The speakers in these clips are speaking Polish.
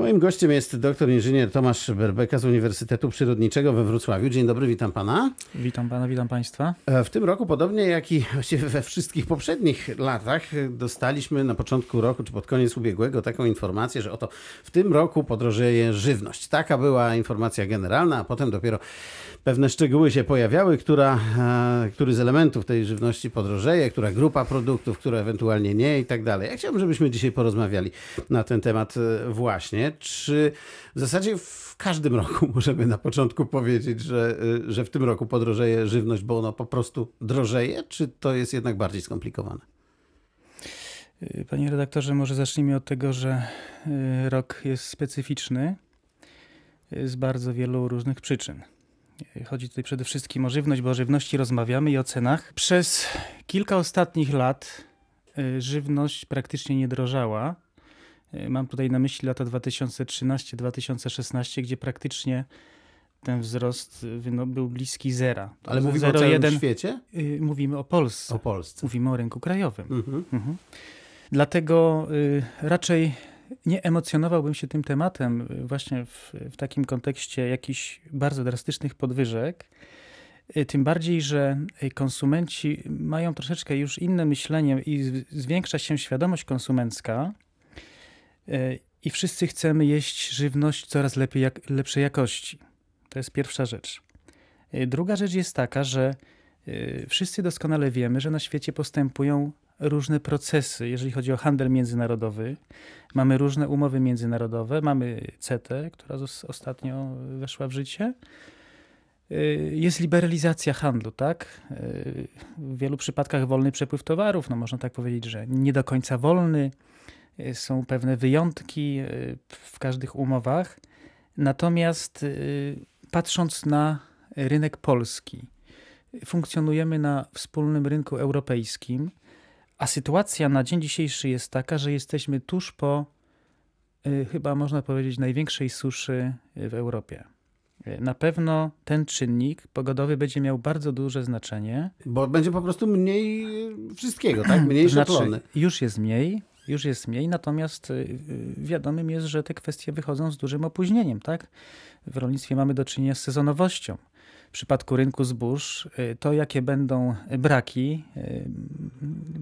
Moim gościem jest doktor inżynier Tomasz Berbeka z Uniwersytetu Przyrodniczego we Wrocławiu. Dzień dobry, witam pana. Witam pana, witam państwa. E, w tym roku, podobnie jak i właściwie we wszystkich poprzednich latach, dostaliśmy na początku roku czy pod koniec ubiegłego taką informację, że oto w tym roku podrożeje żywność. Taka była informacja generalna, a potem dopiero pewne szczegóły się pojawiały, która, e, który z elementów tej żywności podrożeje, która grupa produktów, która ewentualnie nie i tak dalej. Ja chciałbym, żebyśmy dzisiaj porozmawiali na ten temat e, Czy w zasadzie w każdym roku możemy na początku powiedzieć, że, e, że w tym roku podrożeje żywność, bo ono po prostu drożeje, czy to jest jednak bardziej skomplikowane? Panie redaktorze, może zacznijmy od tego, że rok jest specyficzny z bardzo wielu różnych przyczyn. Chodzi tutaj przede wszystkim o żywność, bo o żywności rozmawiamy i o cenach. Przez kilka ostatnich lat y, żywność praktycznie nie drożała. Y, mam tutaj na myśli lata 2013-2016, gdzie praktycznie ten wzrost y, był bliski zera. Ale mówimy 0, o całym 1, świecie? Mówimy o Polsce. O Polsce. Mówimy o rynku krajowym. Mhm. Mhm. Dlatego raczej nie emocjonowałbym się tym tematem y, właśnie w, w takim kontekście jakichś bardzo drastycznych podwyżek. Y, tym bardziej, że y, konsumenci mają troszeczkę już inne myślenie i zwiększa się świadomość konsumencka i wszyscy chcemy jeść żywność coraz lepiej, jak, lepszej jakości. To jest pierwsza rzecz. Druga rzecz jest taka, że wszyscy doskonale wiemy, że na świecie postępują różne procesy, jeżeli chodzi o handel międzynarodowy. Mamy różne umowy międzynarodowe. Mamy CETę, która ostatnio weszła w życie. Jest liberalizacja handlu, tak? W wielu przypadkach wolny przepływ towarów, no można tak powiedzieć, że nie do końca wolny. Y, są pewne wyjątki w każdych umowach. Natomiast patrząc na rynek polski, funkcjonujemy na wspólnym rynku europejskim a sytuacja na dzień dzisiejszy jest taka, że jesteśmy tuż po, y, chyba można powiedzieć, największej suszy y, w Europie. Y, na pewno ten czynnik pogodowy będzie miał bardzo duże znaczenie. Bo będzie po prostu mniej wszystkiego, tak? Mniej znaczy, Już jest mniej, już jest mniej, natomiast wiadomym jest, że te kwestie wychodzą z dużym opóźnieniem, tak? W rolnictwie mamy do czynienia z sezonowością w przypadku rynku zbóż, y, to jakie będą braki, y,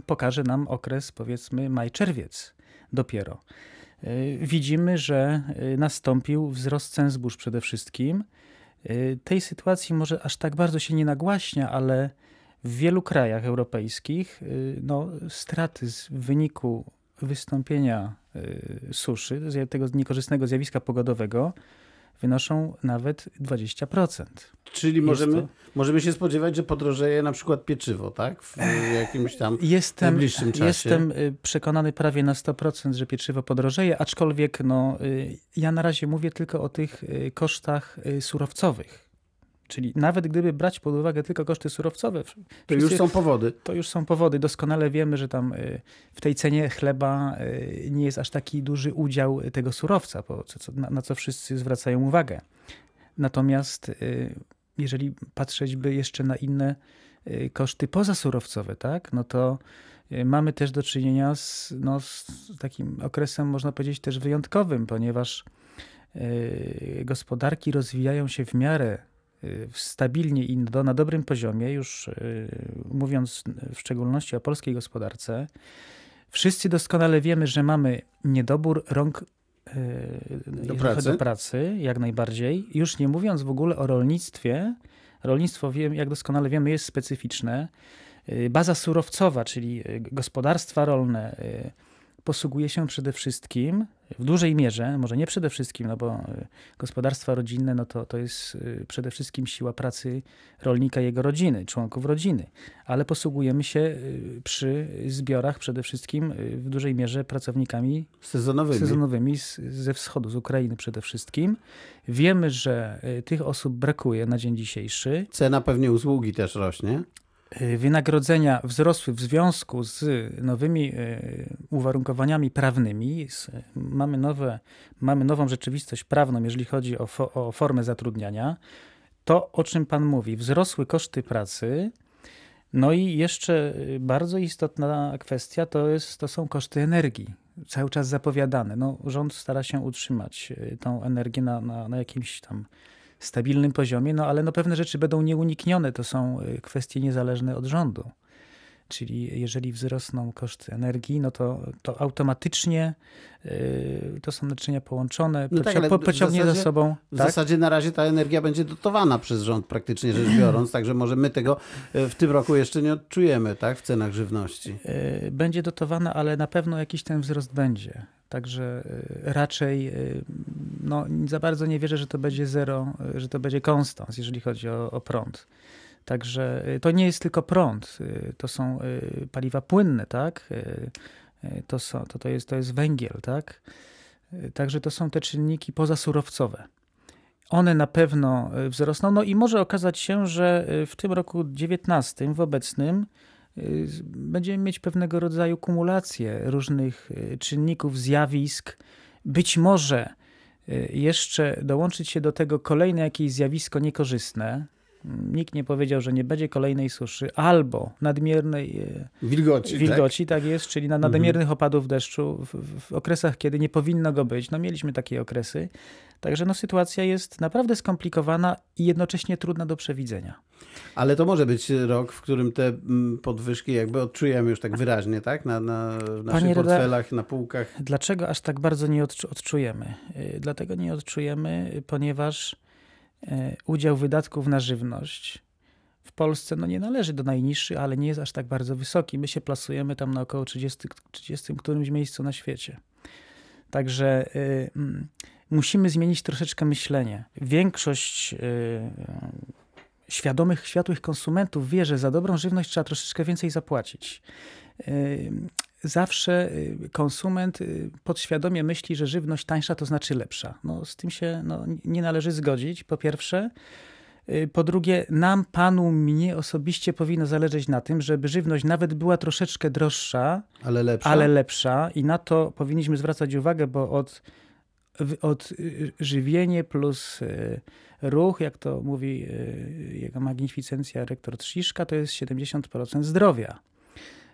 pokaże nam okres powiedzmy maj-czerwiec dopiero. Y, widzimy, że nastąpił wzrost cen zbóż przede wszystkim. Tej sytuacji może aż tak bardzo się nie nagłaśnia, ale w wielu krajach europejskich no, straty w wyniku wystąpienia suszy, tego niekorzystnego zjawiska pogodowego, wynoszą nawet 20%. Czyli możemy, to... możemy się spodziewać, że podrożeje na przykład pieczywo, tak? W jakimś tam jestem, najbliższym czasie. Jestem y, przekonany prawie na 100%, że pieczywo podrożeje, aczkolwiek no, y, ja na razie mówię tylko o tych y, kosztach surowcowych Czyli nawet gdyby brać pod uwagę tylko koszty surowcowe, to już są powody. To już są powody. Doskonale wiemy, że tam y, w tej cenie chleba y, nie jest aż taki duży udział tego surowca, na co wszyscy zwracają uwagę. Natomiast y, jeżeli patrzeć by jeszcze na inne koszty pozasurowcowe, tak, no to mamy też do czynienia z, no, z takim okresem, można powiedzieć, też wyjątkowym, ponieważ gospodarki rozwijają się w miarę stabilnie i do, na dobrym poziomie, już y, mówiąc w szczególności o polskiej gospodarce, wszyscy doskonale wiemy, że mamy niedobór rąk y, do pracy. do pracy, jak najbardziej. Już nie mówiąc w ogóle o rolnictwie. Rolnictwo, wiem, jak doskonale wiemy, jest specyficzne. Baza surowcowa, czyli gospodarstwa rolne, posługuje się przede wszystkim w dużej mierze, może nie przede wszystkim, no bo y, gospodarstwa rodzinne no to, to jest y, przede wszystkim siła pracy rolnika jego rodziny, członków rodziny, ale posługujemy się y, przy zbiorach przede wszystkim w dużej mierze pracownikami sezonowymi, sezonowymi z, ze wschodu, z Ukrainy przede wszystkim. Wiemy, że tych osób brakuje na dzień dzisiejszy. Cena pewnie usługi też rośnie. Y, wynagrodzenia wzrosły w związku z nowymi y, uwarunkowaniami prawnymi. Mamy, nowe, mamy nową rzeczywistość prawną, jeżeli chodzi o, fo, o formę zatrudniania. To, o czym Pan mówi, wzrosły koszty pracy. No i jeszcze y, bardzo istotna kwestia to, jest, to są koszty energii. cały czas zapowiadane. No, rząd stara się utrzymać y, tą energię na, na, na jakimś tam stabilnym poziomie, no ale no pewne rzeczy będą nieuniknione. To są y, kwestie niezależne od rządu. Czyli jeżeli wzrosną koszty energii, no to, to automatycznie yy, to są naczynia połączone, No tak, po, pociągnie zasadzie- za sobą. W tak? zasadzie na razie ta energia będzie dotowana przez rząd praktycznie rzecz biorąc, także może my tego e, w tym roku jeszcze nie odczujemy, tak, w cenach żywności. Yy, będzie dotowana, ale na pewno jakiś ten wzrost będzie. Także yy, raczej no, za bardzo nie wierzę, że to będzie zero, że to będzie konstans, jeżeli chodzi o, o prąd. Także yy, to nie jest tylko prąd, yy, to są yy, paliwa płynne, tak? To, są, to, to, jest, to jest węgiel, tak? Także to są te czynniki pozasurowcowe. One na pewno wzrosną. No i może okazać się, że w tym roku 19, w obecnym, y, będziemy mieć pewnego rodzaju kumulację różnych y, czynników, zjawisk. Być może y, jeszcze dołączyć się do tego kolejne jakieś zjawisko niekorzystne. Nikt nie powiedział, że nie będzie kolejnej suszy albo nadmiernej Wilgoci, wilgoci, tak, jest, czyli na nadmiernych opadów deszczu w, w, okresach, kiedy nie powinno go być. No mieliśmy takie okresy. Także no, sytuacja jest naprawdę skomplikowana i jednocześnie trudna do przewidzenia. Ale to może być rok, w którym te mm, podwyżki jakby odczujemy już tak wyraźnie, tak? Na, na naszych Panie portfelach, na półkach. Dlaczego aż tak bardzo nie odczu- odczujemy? Y, Dlatego nie odczujemy, ponieważ udział wydatków na żywność w Polsce no nie należy do najniższych, ale nie jest aż tak bardzo wysoki. My się plasujemy tam na około 30, 30 którymś miejscu na świecie. Także y, mm, musimy zmienić troszeczkę myślenie. Większość y, y, świadomych, światłych konsumentów wie, że za dobrą żywność trzeba troszeczkę więcej zapłacić. Y, Zawsze y, konsument y, podświadomie myśli, że żywność tańsza to znaczy lepsza. No, z tym się no, nie należy zgodzić, po pierwsze. Y, Po drugie, nam, panu, mnie osobiście powinno zależeć na tym, żeby żywność nawet była troszeczkę droższa, Ale lepsza. ale lepsza i na to powinniśmy zwracać uwagę, bo od, od żywienie plus ruch, jak to mówi jego magnificencja rektor Trziszka, to jest 70% zdrowia.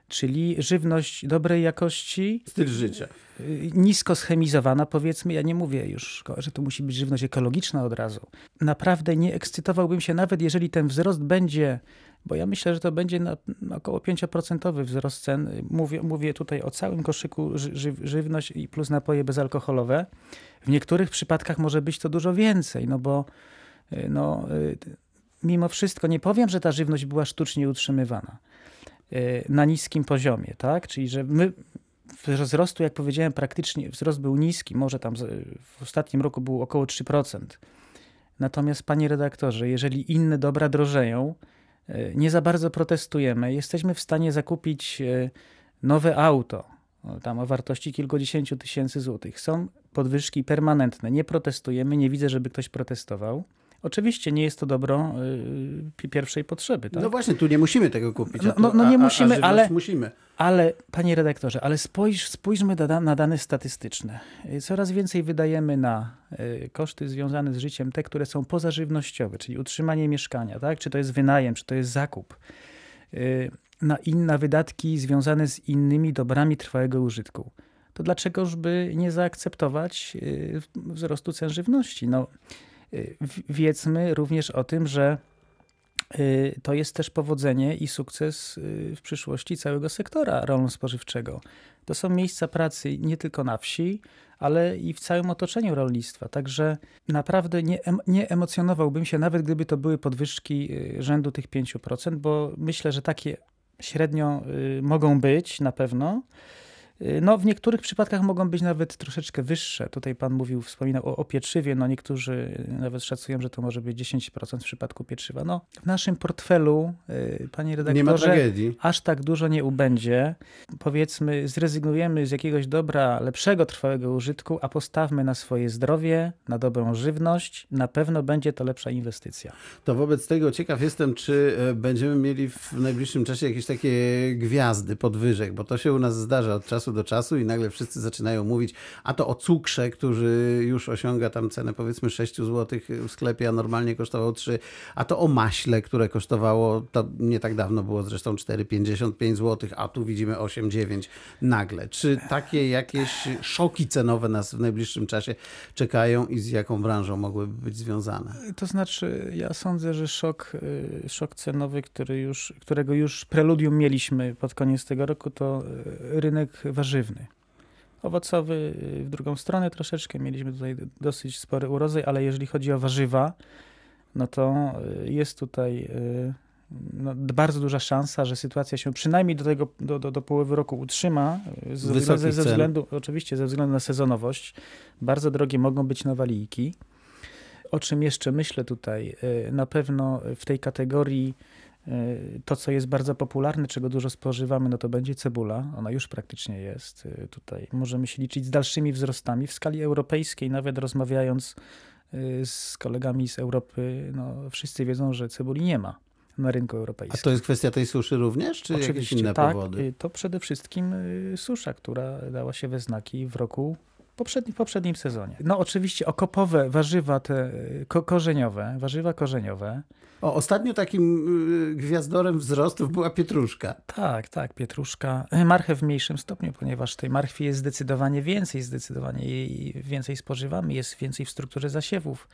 Czyli żywność dobrej jakości, Styl życia. y, nisko schemizowana, powiedzmy, ja nie mówię już, że to musi być żywność ekologiczna od razu. Naprawdę nie ekscytowałbym się, nawet jeżeli ten wzrost będzie, bo ja myślę, że to będzie na, około 5% wzrost cen. Mówię, mówię tutaj o całym koszyku ży, ży, żywność i plus napoje bezalkoholowe. W niektórych przypadkach może być to dużo więcej, no bo y, no, y, mimo wszystko nie powiem, że ta żywność była sztucznie utrzymywana na niskim poziomie, tak? Czyli, że my wzrostu, jak powiedziałem, praktycznie wzrost był niski, może tam w ostatnim roku był około 3%. Natomiast, panie redaktorze, jeżeli inne dobra drożeją, y, nie za bardzo protestujemy, jesteśmy w stanie zakupić y, nowe auto, tam o wartości kilkudziesięciu tysięcy złotych. Są podwyżki permanentne, nie protestujemy, nie widzę, żeby ktoś protestował. Oczywiście nie jest to dobro y, pi- pierwszej potrzeby, tak? No właśnie, tu nie musimy tego kupić. No- no- no nie a- musimy, a ale- musimy. Ale, panie redaktorze, ale spójrz, spójrzmy na, na dane statystyczne. Y, Coraz więcej wydajemy na y, koszty związane z życiem, te, które są pozażywnościowe, czyli utrzymanie mieszkania, tak? czy to jest wynajem, czy to jest zakup. Y, Na inne wydatki związane z innymi dobrami trwałego użytku. To dlaczegoż by nie zaakceptować y, wzrostu cen żywności? No, wiedzmy również o tym, że Y, to jest też powodzenie i sukces y, w przyszłości całego sektora rolno-spożywczego. To są miejsca pracy nie tylko na wsi, ale i w całym otoczeniu rolnictwa. Także naprawdę nie, nie emocjonowałbym się, nawet gdyby to były podwyżki y, rzędu tych 5%, bo myślę, że takie średnio y, mogą być na pewno. Y, No, w niektórych przypadkach mogą być nawet troszeczkę wyższe. Tutaj pan mówił, wspominał o, o pieczywie. No, niektórzy nawet szacują, że to może być 10% w przypadku pieczywa. No, w naszym portfelu, y, panie redaktorze, aż tak dużo nie ubędzie. Powiedzmy, zrezygnujemy z jakiegoś dobra lepszego trwałego użytku, a postawmy na swoje zdrowie, na dobrą żywność. Na pewno będzie to lepsza inwestycja. To wobec tego ciekaw jestem, czy e, będziemy mieli w najbliższym czasie jakieś takie gwiazdy podwyżek, bo to się u nas zdarza od czasu do czasu i nagle wszyscy zaczynają mówić, a to o cukrze, który już osiąga tam cenę powiedzmy 6 zł w sklepie, a normalnie kosztował 3, a to o maśle, które kosztowało, to nie tak dawno było zresztą 4,55 zł, a tu widzimy 8,9 nagle. Czy takie jakieś szoki cenowe nas w najbliższym czasie czekają i z jaką branżą mogłyby być związane? To znaczy, ja sądzę, że szok, y, szok cenowy, który już, którego już preludium mieliśmy pod koniec tego roku, to y, rynek warzywny. Owocowy y, w drugą stronę troszeczkę. Mieliśmy tutaj dosyć spory urodzaj, ale jeżeli chodzi o warzywa, no to jest tutaj no, bardzo duża szansa, że sytuacja się przynajmniej do tego, do, do, do połowy roku utrzyma, ze, ze, ze względu, oczywiście ze względu na sezonowość. Bardzo drogie mogą być nawalijki. O czym jeszcze myślę tutaj? Na pewno w tej kategorii to, co jest bardzo popularne, czego dużo spożywamy, no to będzie cebula. Ona już praktycznie jest e, tutaj. Możemy się liczyć z dalszymi wzrostami. W skali europejskiej, nawet rozmawiając z kolegami z Europy, no wszyscy wiedzą, że cebuli nie ma na rynku europejskim. A to jest kwestia tej suszy również, czy Oczywiście, jakieś inne tak, powody? To przede wszystkim susza, która dała się we znaki w roku poprzedni, poprzednim sezonie. No oczywiście okopowe warzywa te ko korzeniowe, warzywa korzeniowe. O, ostatnio takim y, gwiazdorem wzrostów była pietruszka. Tak, tak, pietruszka. Marchew w mniejszym stopniu, ponieważ tej marchwi jest zdecydowanie więcej, zdecydowanie jej więcej spożywamy, jest więcej w strukturze zasiewów.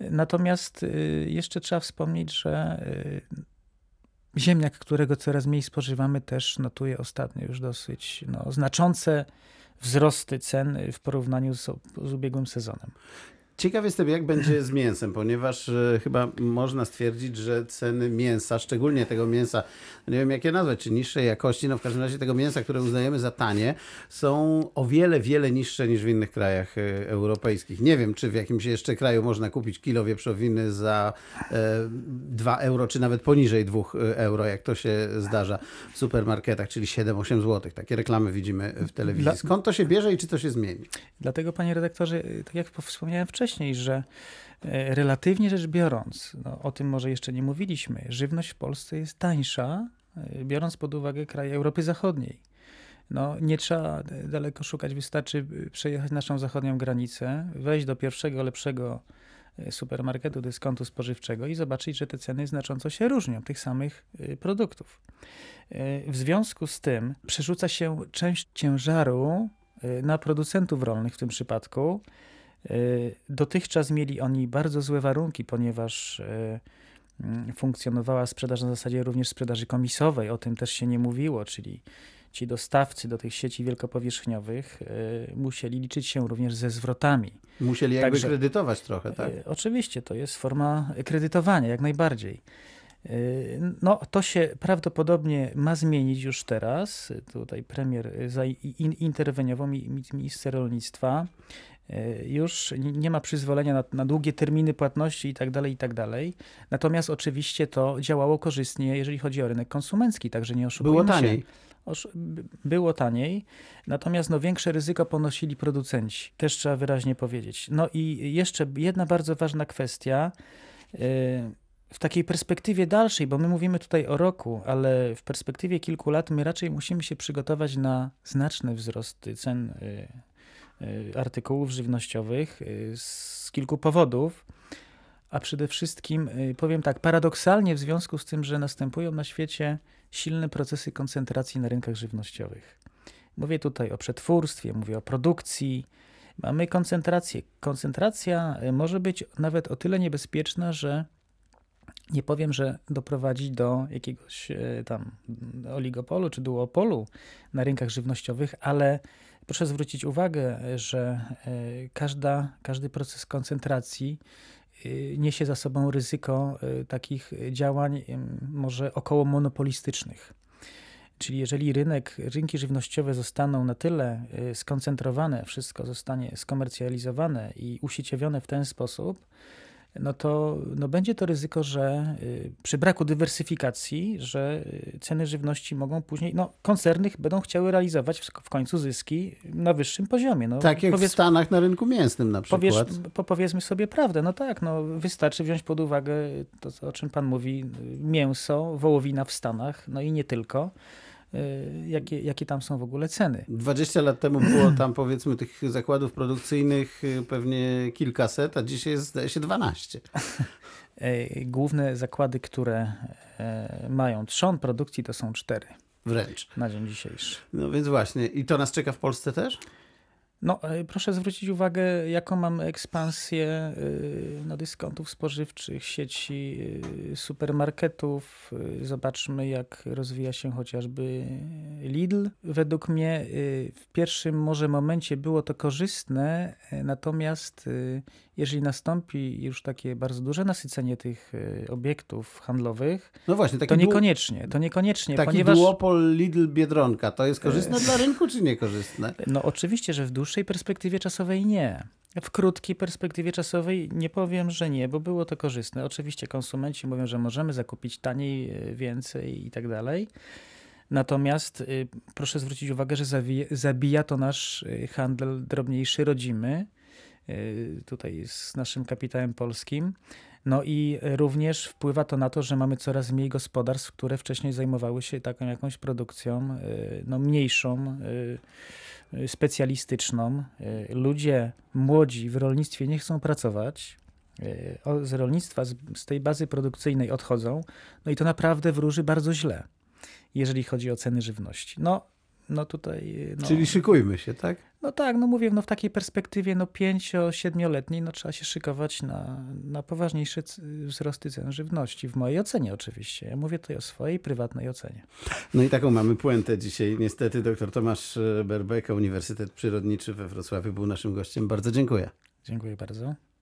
Natomiast y, jeszcze trzeba wspomnieć, że y, ziemniak, którego coraz mniej spożywamy, też notuje ostatnio już dosyć no, znaczące wzrosty cen w porównaniu z, z ubiegłym sezonem. Ciekaw jestem, jak będzie z mięsem, ponieważ e, chyba można stwierdzić, że ceny mięsa, szczególnie tego mięsa, nie wiem jak je nazwać, czy niższej jakości, no w każdym razie tego mięsa, które uznajemy za tanie, są o wiele, wiele niższe niż w innych krajach e, europejskich. Nie wiem, czy w jakimś jeszcze kraju można kupić kilo wieprzowiny za e, 2 euro, czy nawet poniżej 2 e, euro, jak to się zdarza w supermarketach, czyli 7-8 zł. Takie reklamy widzimy w telewizji. Skąd to się bierze i czy to się zmieni? Dlatego, panie redaktorze, tak jak wspomniałem wcześniej, wcześniej, że e, relatywnie rzecz biorąc, no, o tym może jeszcze nie mówiliśmy, żywność w Polsce jest tańsza, e, biorąc pod uwagę kraje Europy Zachodniej. No, nie trzeba daleko szukać, wystarczy przejechać naszą zachodnią granicę, wejść do pierwszego lepszego e, supermarketu, dyskontu spożywczego i zobaczyć, że te ceny znacząco się różnią tych samych produktów. W związku z tym przerzuca się część ciężaru na producentów rolnych w tym przypadku, E, dotychczas mieli oni bardzo złe warunki, ponieważ e, mm, funkcjonowała sprzedaż na zasadzie również sprzedaży komisowej, o tym też się nie mówiło, czyli ci dostawcy do tych sieci wielkopowierzchniowych e, musieli liczyć się również ze zwrotami. Musieli jakby Także, kredytować trochę, tak? Oczywiście, to jest forma kredytowania, jak najbardziej. No, to się prawdopodobnie ma zmienić już teraz. Tutaj premier interweniował, minister rolnictwa już nie ma przyzwolenia na, na, długie terminy płatności i tak dalej, i tak dalej. Natomiast oczywiście to działało korzystnie, jeżeli chodzi o rynek konsumencki, także nie oszukujmy Było taniej. Się. Było taniej, natomiast no, większe ryzyko ponosili producenci, też trzeba wyraźnie powiedzieć. No i jeszcze jedna bardzo ważna kwestia. E, w takiej perspektywie dalszej, bo my mówimy tutaj o roku, ale w perspektywie kilku lat my raczej musimy się przygotować na znaczne wzrosty cen e, Y, artykułów żywnościowych y, z kilku powodów. A przede wszystkim, y, powiem tak, paradoksalnie w związku z tym, że następują na świecie silne procesy koncentracji na rynkach żywnościowych. Mówię tutaj o przetwórstwie, mówię o produkcji. Mamy koncentrację. Koncentracja może być nawet o tyle niebezpieczna, że nie powiem, że doprowadzi do jakiegoś tam oligopolu czy duopolu na rynkach żywnościowych, ale Proszę zwrócić uwagę, że e, każda, każdy proces koncentracji e, niesie za sobą ryzyko e, takich działań może około monopolistycznych. Czyli jeżeli rynek, rynki żywnościowe zostaną na tyle skoncentrowane, wszystko zostanie skomercjalizowane i usieciowione w ten sposób, no to no będzie to ryzyko, że y, przy braku dywersyfikacji, że y, ceny żywności mogą później, no koncerny będą chciały realizować w, końcu zyski na wyższym poziomie. No, tak jak powiedz, w Stanach na rynku mięsnym na przykład. Powiesz, po, powiedzmy sobie prawdę, no tak, no wystarczy wziąć pod uwagę to, o czym pan mówi, mięso, wołowina w Stanach, no i nie tylko y, jakie, jakie tam są w ogóle ceny. 20 lat temu było tam powiedzmy tych zakładów produkcyjnych y, pewnie kilkaset, a dzisiaj jest zdaje się 12. E, Główne zakłady, które e, mają trzon produkcji, to są cztery Wręcz. na dzień dzisiejszy. No więc właśnie. I to nas czeka w Polsce też? No, e, proszę zwrócić uwagę, jaką mamy ekspansję e, no, dyskontów spożywczych, sieci e, supermarketów. E, Zobaczmy, jak rozwija się chociażby Lidl. Według mnie w pierwszym może momencie było to korzystne, e, natomiast jeżeli nastąpi już takie bardzo duże nasycenie tych e, obiektów handlowych, No właśnie, to niekoniecznie, to niekoniecznie, taki ponieważ... duopol Lidl-Biedronka, to jest korzystne dla rynku czy niekorzystne? No oczywiście, że w dłuższej perspektywie czasowej nie. W krótkiej perspektywie czasowej nie powiem, że nie, bo było to korzystne. Oczywiście konsumenci mówią, że możemy zakupić taniej, y, więcej i tak dalej. Natomiast y, proszę zwrócić uwagę, że zabija to nasz y, handel drobniejszy, rodzimy, y, tutaj z naszym kapitałem polskim. No i również wpływa to na to, że mamy coraz mniej gospodarstw, które wcześniej zajmowały się taką jakąś produkcją y, no, mniejszą, y, specjalistyczną. Ludzie młodzi w rolnictwie nie chcą pracować. Z rolnictwa, z tej bazy produkcyjnej odchodzą. No i to naprawdę wróży bardzo źle, jeżeli chodzi o ceny żywności. No, no tutaj. y, No, Czyli szykujmy się, tak? no tak, no mówię, no w takiej perspektywie no 5-7-letniej no trzeba się szykować na, na poważniejsze c- wzrosty cen żywności. W mojej ocenie oczywiście. Ja mówię tutaj o swojej prywatnej ocenie. No i taką mamy puentę dzisiaj. Niestety dr Tomasz e, Berbeka, Uniwersytet Przyrodniczy we Wrocławiu był naszym gościem. Bardzo dziękuję. Dziękuję bardzo.